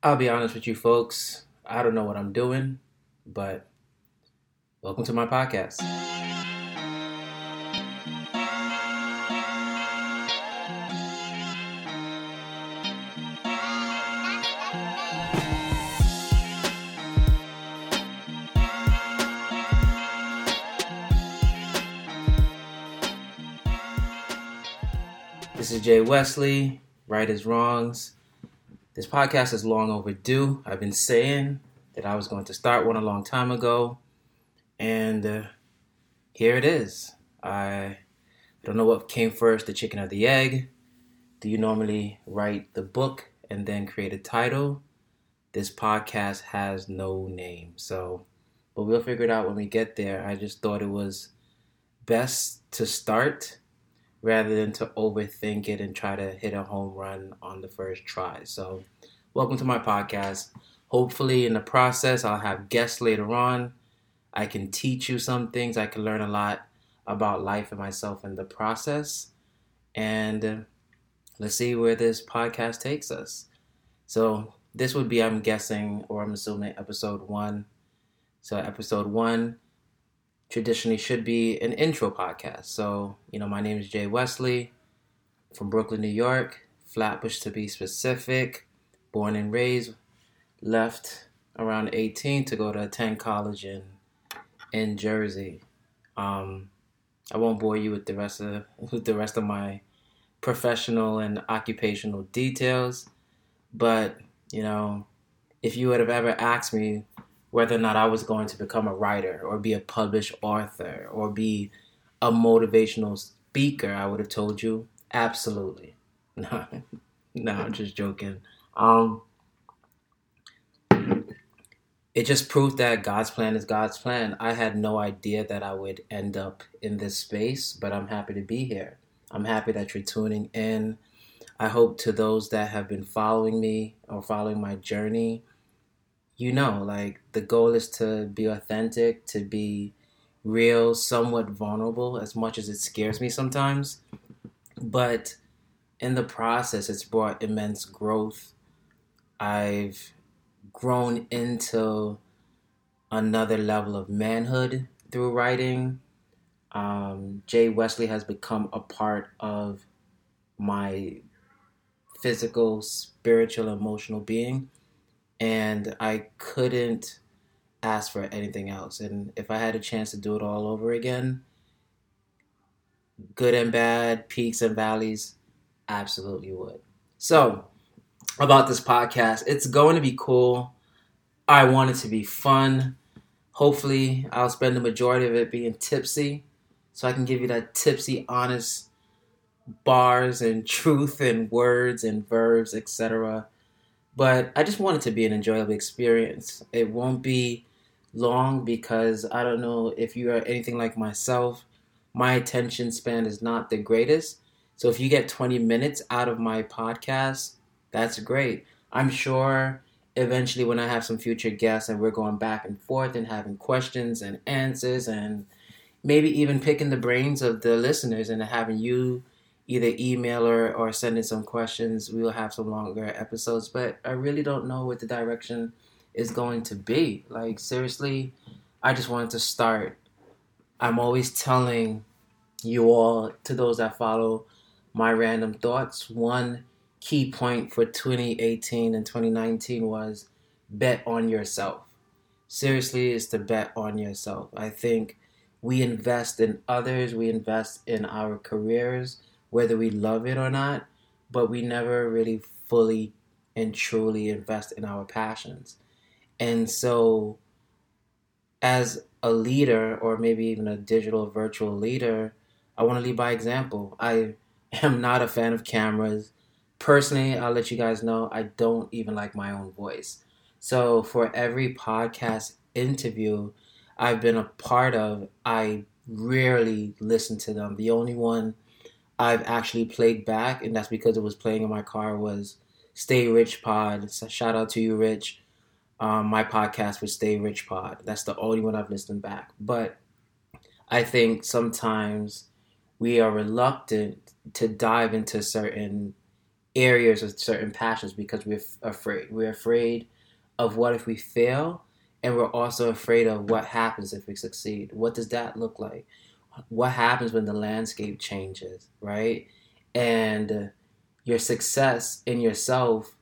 I'll be honest with you folks. I don't know what I'm doing, but welcome to my podcast. This is Jay Wesley, Right is Wrongs. This podcast is long overdue. I've been saying that I was going to start one a long time ago, and uh, here it is. I don't know what came first, the chicken or the egg. Do you normally write the book and then create a title? This podcast has no name, so but we'll figure it out when we get there. I just thought it was best to start rather than to overthink it and try to hit a home run on the first try. So, welcome to my podcast. Hopefully, in the process, I'll have guests later on. I can teach you some things. I can learn a lot about life and myself in the process. And uh, let's see where this podcast takes us. So, this would be, I'm guessing, or I'm assuming, episode one. So, episode one traditionally should be an intro podcast. So, you know, my name is Jay Wesley from Brooklyn, New York, Flatbush to be specific, born and raised, left around 18 to go to attend college in in Jersey. Um, I won't bore you with the rest of with the rest of my professional and occupational details, but you know, if you would have ever asked me whether or not I was going to become a writer or be a published author or be a motivational speaker, I would have told you absolutely. No, no, I'm just joking. Um, it just proved that God's plan is God's plan. I had no idea that I would end up in this space, but I'm happy to be here. I'm happy that you're tuning in. I hope to those that have been following me or following my journey, you know, like the goal is to be authentic, to be real, somewhat vulnerable, as much as it scares me sometimes. But in the process, it's brought immense growth. I've grown into another level of manhood through writing. Um, Jay Wesley has become a part of my physical, spiritual, emotional being and I couldn't ask for anything else. And if I had a chance to do it all over again, good and bad, peaks and valleys, absolutely would. So, about this podcast, it's going to be cool. I want it to be fun. Hopefully, I'll spend the majority of it being tipsy so I can give you that tipsy, honest bars and truth and words and verbs, etc but I just want it to be an enjoyable experience. It won't be long because I don't know if you are anything like myself. My attention span is not the greatest. So if you get 20 minutes out of my podcast, that's great. I'm sure eventually when I have some future guests and we're going back and forth and having questions and answers and maybe even picking the brains of the listeners and having you either email or, or send in some questions. We will have some longer episodes, but I really don't know what the direction is going to be. Like, seriously, I just wanted to start. I'm always telling you all, to those that follow my random thoughts, one key point for 2018 and 2019 was bet on yourself. Seriously, is to bet on yourself. I think we invest in others, we invest in our careers, whether we love it or not, but we never really fully and truly invest in our passions. And so, as a leader, or maybe even a digital virtual leader, I want to lead by example. I am not a fan of cameras. Personally, I'll let you guys know I don't even like my own voice. So, for every podcast interview I've been a part of, I rarely listen to them. The only one I've actually played back, and that's because it was playing in my car. Was Stay Rich Pod. So shout out to you, Rich. Um, my podcast was Stay Rich Pod. That's the only one I've listened back. But I think sometimes we are reluctant to dive into certain areas of certain passions because we're f- afraid. We're afraid of what if we fail, and we're also afraid of what happens if we succeed. What does that look like? What happens when the landscape changes, right? And your success in yourself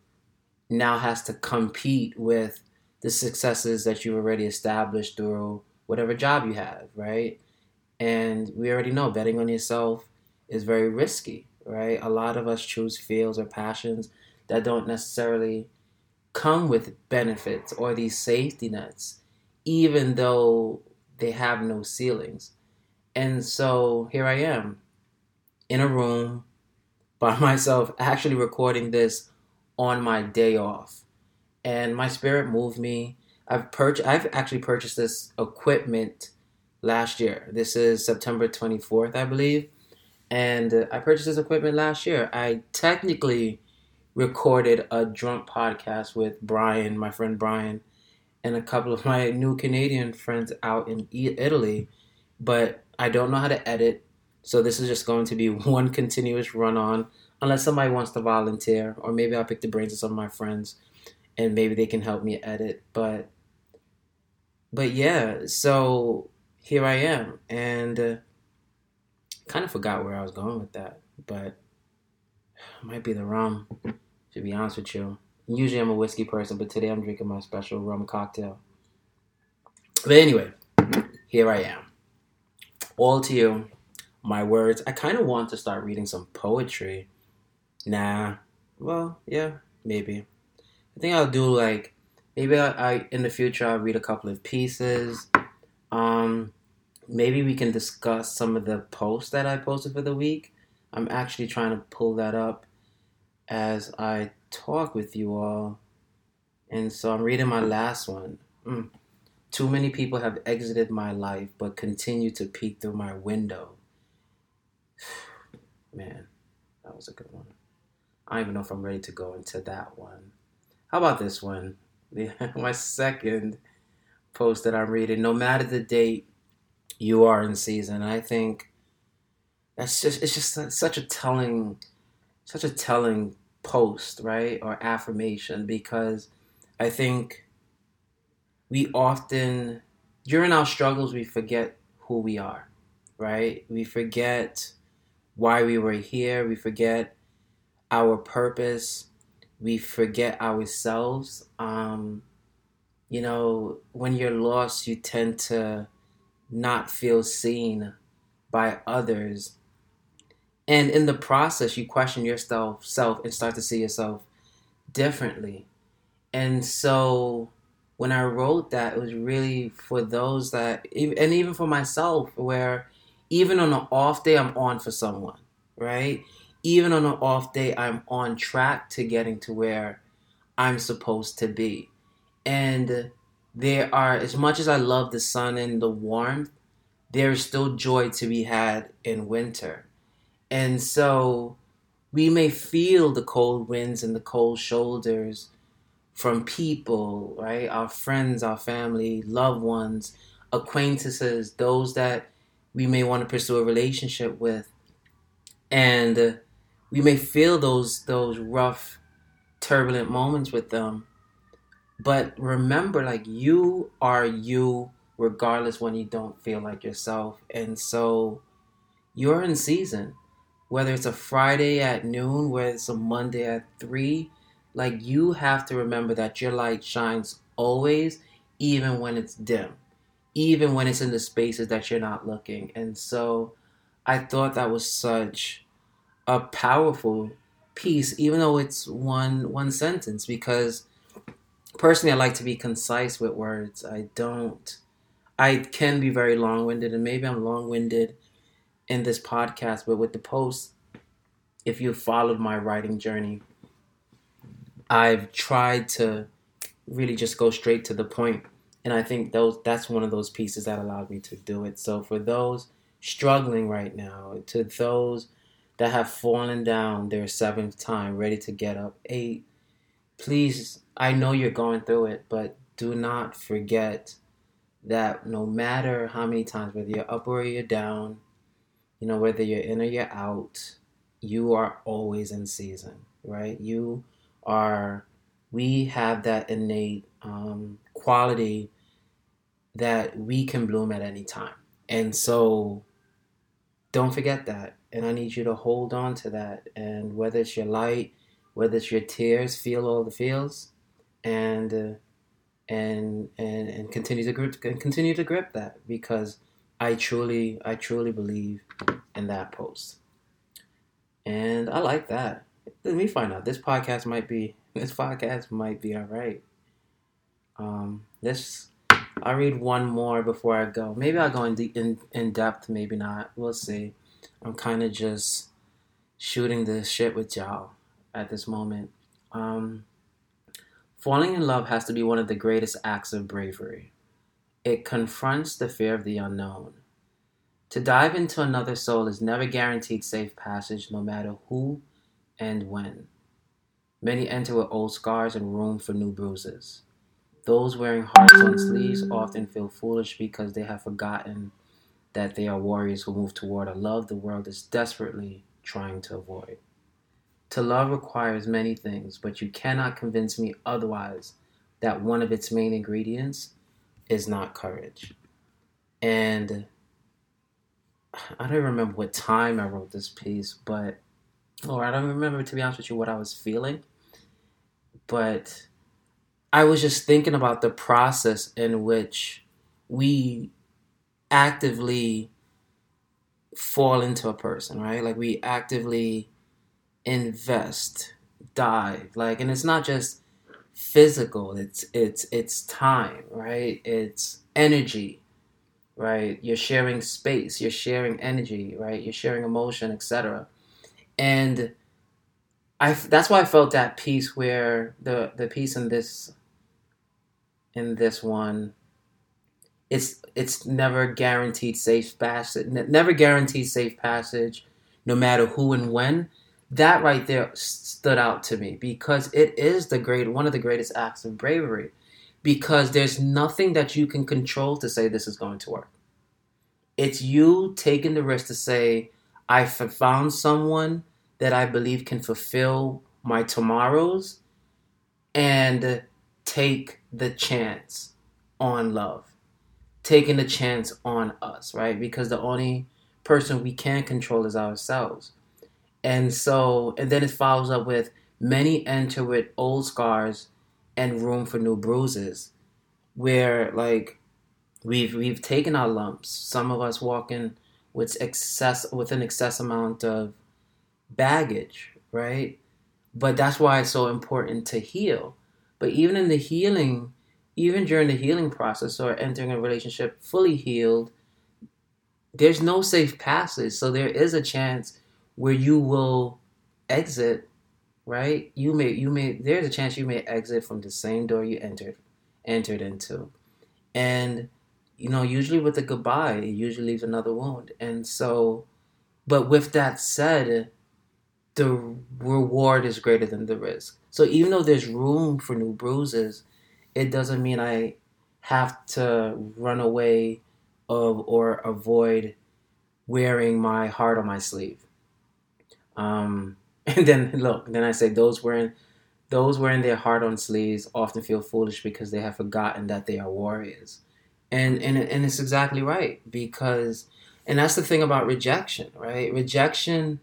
now has to compete with the successes that you've already established through whatever job you have, right? And we already know betting on yourself is very risky, right? A lot of us choose fields or passions that don't necessarily come with benefits or these safety nets, even though they have no ceilings. And so here I am in a room by myself, actually recording this on my day off. And my spirit moved me. I've purchased I've actually purchased this equipment last year. This is September 24th, I believe. And uh, I purchased this equipment last year. I technically recorded a drunk podcast with Brian, my friend Brian, and a couple of my new Canadian friends out in Italy, but I don't know how to edit. So this is just going to be one continuous run on, unless somebody wants to volunteer, or maybe I'll pick the brains of some of my friends, and maybe they can help me edit. But, but yeah, so here I am, and uh, kind of forgot where I was going with that, but might be the rum to be honest with you. Usually I'm a whiskey person, but today I'm drinking my special rum cocktail. But anyway, here I am. All to you, my words. I kind of want to start reading some poetry. Nah, well, yeah, maybe. I think I'll do like maybe I, I in the future I'll read a couple of pieces. Um, maybe we can discuss some of the posts that I posted for the week. I'm actually trying to pull that up as I talk with you all. And so I'm reading my last one. Mm. Too many people have exited my life but continue to peek through my window. Man, that was a good one. I don't even know if I'm ready to go into that one. How about this one? my second post that I'm reading. No matter the date, you are in season. I think that's just it's just such a telling such a telling post, right? Or affirmation because I think we often, during our struggles, we forget who we are, right? We forget why we were here. We forget our purpose. We forget ourselves. Um, you know, when you're lost, you tend to not feel seen by others and in the process you question yourself self and start to see yourself differently and so when i wrote that it was really for those that and even for myself where even on an off day i'm on for someone right? Even on an off day i'm on track to getting to where i'm supposed to be. And there are as much as i love the sun and the warmth there is still joy to be had in winter. And so we may feel the cold winds and the cold shoulders from people, right? Our friends, our family, loved ones, acquaintances, those that we may want to pursue a relationship with. And we may feel those those rough turbulent moments with them. But remember like you are you regardless when you don't feel like yourself. And so you're in season whether it's a Friday at noon, whether it's a Monday at 3, like you have to remember that your light shines always, even when it's dim, even when it's in the spaces that you're not looking. And so I thought that was such a powerful piece, even though it's one one sentence, because personally I like to be concise with words. I don't I can be very long winded and maybe I'm long winded in this podcast, but with the post, if you followed my writing journey, I've tried to really just go straight to the point, and I think those that's one of those pieces that allowed me to do it. So for those struggling right now, to those that have fallen down their seventh time, ready to get up, eight, please, I know you're going through it, but do not forget that no matter how many times, whether you're up or you're down, you know, whether you're in or you're out, you are always in season, right? You are, we have that innate um, quality that we can bloom at any time. And so don't forget that. And I need you to hold on to that. And whether it's your light, whether it's your tears, feel all the feels, and uh, and and and continue to grip continue to grip that because I truly I truly believe in that post. And I like that. Let me find out. This podcast might be this podcast might be all right. Um, let's. I'll read one more before I go. Maybe I'll go in, de- in in depth. Maybe not. We'll see. I'm kind of just shooting the shit with y'all at this moment. Um, falling in love has to be one of the greatest acts of bravery. It confronts the fear of the unknown. To dive into another soul is never guaranteed safe passage, no matter who and when. Many enter with old scars and room for new bruises. Those wearing hearts on sleeves often feel foolish because they have forgotten that they are warriors who move toward a love the world is desperately trying to avoid. To love requires many things, but you cannot convince me otherwise that one of its main ingredients is not courage. And I don't remember what time I wrote this piece, but or I don't remember to be honest with you what I was feeling. But I was just thinking about the process in which we actively fall into a person, right? Like we actively invest, dive, like, and it's not just physical. It's it's it's time, right? It's energy, right? You're sharing space, you're sharing energy, right? You're sharing emotion, etc. And I that's why I felt that piece where the the piece in this in this one it's it's never guaranteed safe passage never guaranteed safe passage no matter who and when. That right there stood out to me because it is the great one of the greatest acts of bravery because there's nothing that you can control to say this is going to work. It's you taking the risk to say i found someone that i believe can fulfill my tomorrows and take the chance on love taking the chance on us, right? Because the only person we can control is ourselves. And so, and then it follows up with many enter with old scars and room for new bruises, where like we've we've taken our lumps. Some of us walking with excess with an excess amount of baggage, right? But that's why it's so important to heal. But even in the healing, even during the healing process or entering a relationship fully healed, there's no safe passage. So there is a chance where you will exit, right? You may you may there's a chance you may exit from the same door you entered entered into. And you know, usually with a goodbye, it usually leaves another wound. And so but with that said, the reward is greater than the risk. So even though there's room for new bruises, it doesn't mean I have to run away of or avoid wearing my heart on my sleeve. Um, and then look, then I say those wearing those wearing their heart on sleeves often feel foolish because they have forgotten that they are warriors. And and and it's exactly right because and that's the thing about rejection, right? Rejection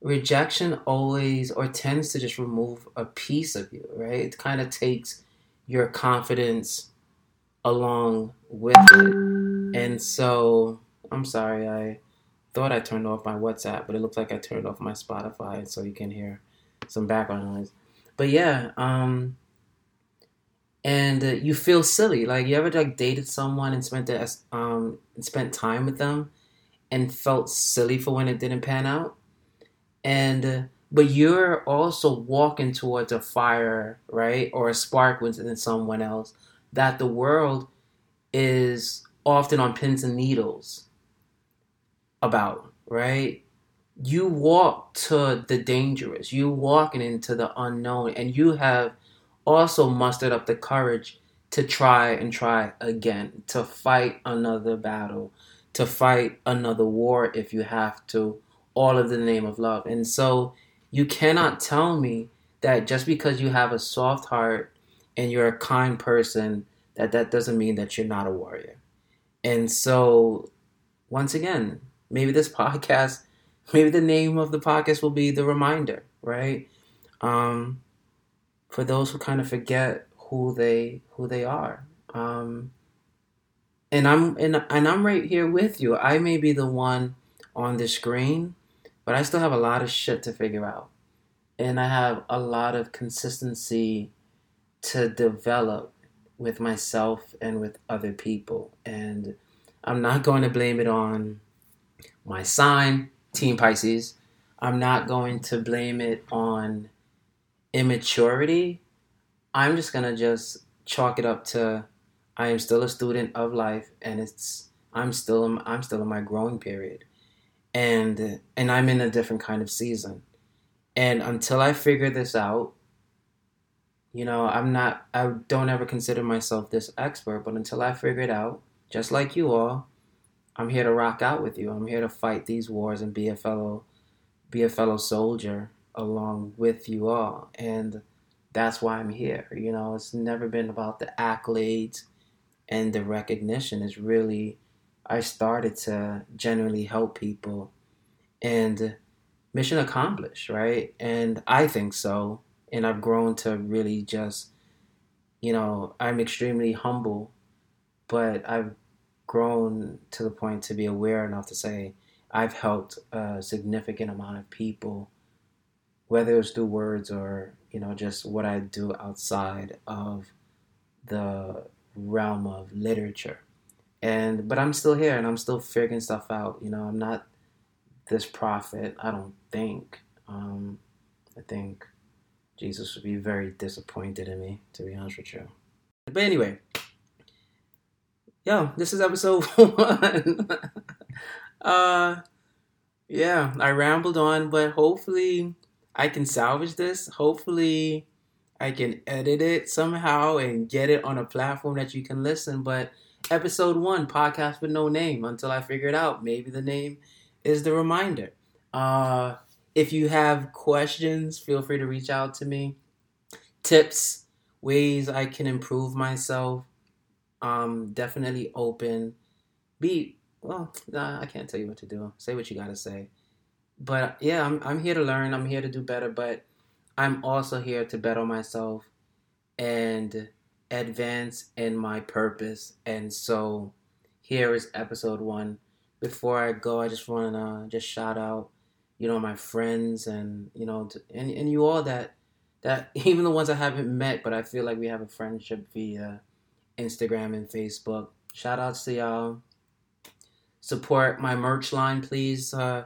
rejection always or tends to just remove a piece of you, right? It kind of takes your confidence along with it. And so, I'm sorry, I thought I turned off my WhatsApp, but it looks like I turned off my Spotify so you can hear some background noise. But yeah, um, and uh, you feel silly. Like you ever like dated someone and spent the, um spent time with them, and felt silly for when it didn't pan out, and uh, but you're also walking towards a fire, right? Or a spark within someone else that the world is often on pins and needles about, right? You walk to the dangerous, you walking into the unknown, and you have also mustered up the courage to try and try again, to fight another battle, to fight another war if you have to, all in the name of love. And so you cannot tell me that just because you have a soft heart and you're a kind person, that that doesn't mean that you're not a warrior. And so, once again, maybe this podcast, maybe the name of the podcast will be the reminder, right? Um, for those who kind of forget who they who they are. Um, and I'm and, and I'm right here with you. I may be the one on the screen, but I still have a lot of shit to figure out. And I have a lot of consistency to develop with myself and with other people. And I'm not going to blame it on my sign, Team Pisces. I'm not going to blame it on immaturity. I'm just to just chalk it up to I am still a student of life and it's I'm still I'm still in my growing period. And and I'm in a different kind of season. And until I figure this out, you know, I'm not, I don't ever consider myself this expert, but until I figure it out, just like you all, I'm here to rock out with you. I'm here to fight these wars and be a fellow, be a fellow soldier along with you all. And that's why I'm here. You know, it's never been about the accolades and the recognition. It's really, I started to genuinely help people and mission accomplished, right? And I think so and I've grown to really just, you know, I'm extremely humble, but I've grown to the point to be aware enough to say I've helped a significant amount of people, whether it's through words or you know just what I do outside of the realm of literature. And but I'm still here and I'm still figuring stuff out. You know, I'm not this prophet. I don't think. Um, I think Jesus would be very disappointed in me, to be honest with you. But anyway, yo, this is episode one. uh, yeah, I rambled on, but hopefully I can salvage this. Hopefully I can edit it somehow and get it on a platform that you can listen. But episode one, podcast with no name, until I figure it out. Maybe the name is the reminder. Uh, if you have questions, feel free to reach out to me. Tips, ways I can improve myself. Um, definitely open. Be well, nah, I can't tell you what to do. Say what you gotta say. But yeah, I'm I'm here to learn. I'm here to do better. But I'm also here to better myself and advance in my purpose. And so here is episode one. Before I go, I just want to just shout out you know, my friends and, you know, and, and you all that, that even the ones I haven't met, but I feel like we have a friendship via Instagram and Facebook. Shout outs to y'all. Support my merch line, please. Uh,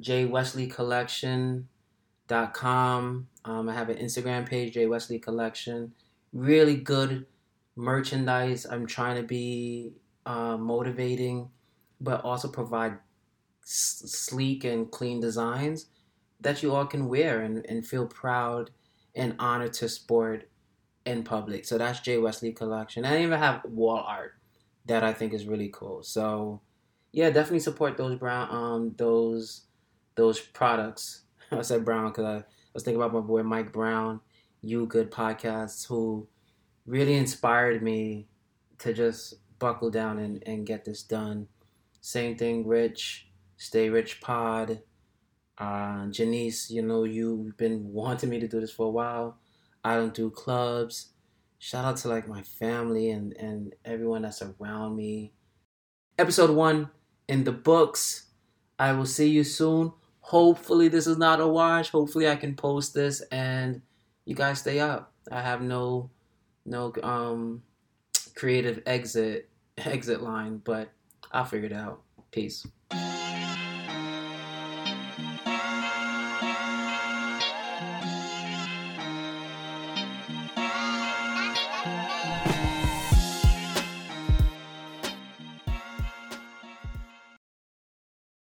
jwesleycollection.com. Um, I have an Instagram page, J Wesley Collection. Really good merchandise. I'm trying to be uh, motivating, but also provide sleek and clean designs that you all can wear and, and feel proud and honored to sport in public. So that's Jay Wesley collection. I even have wall art that I think is really cool. So yeah, definitely support those brown um those those products. I said brown because I, was thinking about my boy Mike Brown, You Good Podcasts, who really inspired me to just buckle down and, and get this done. Same thing, Rich. Stay Rich Pod. Uh, Janice, you know, you've been wanting me to do this for a while. I don't do clubs. Shout out to like my family and, and everyone that's around me. Episode one in the books. I will see you soon. Hopefully, this is not a wash. Hopefully, I can post this and you guys stay up. I have no no um creative exit exit line, but I'll figure it out. Peace.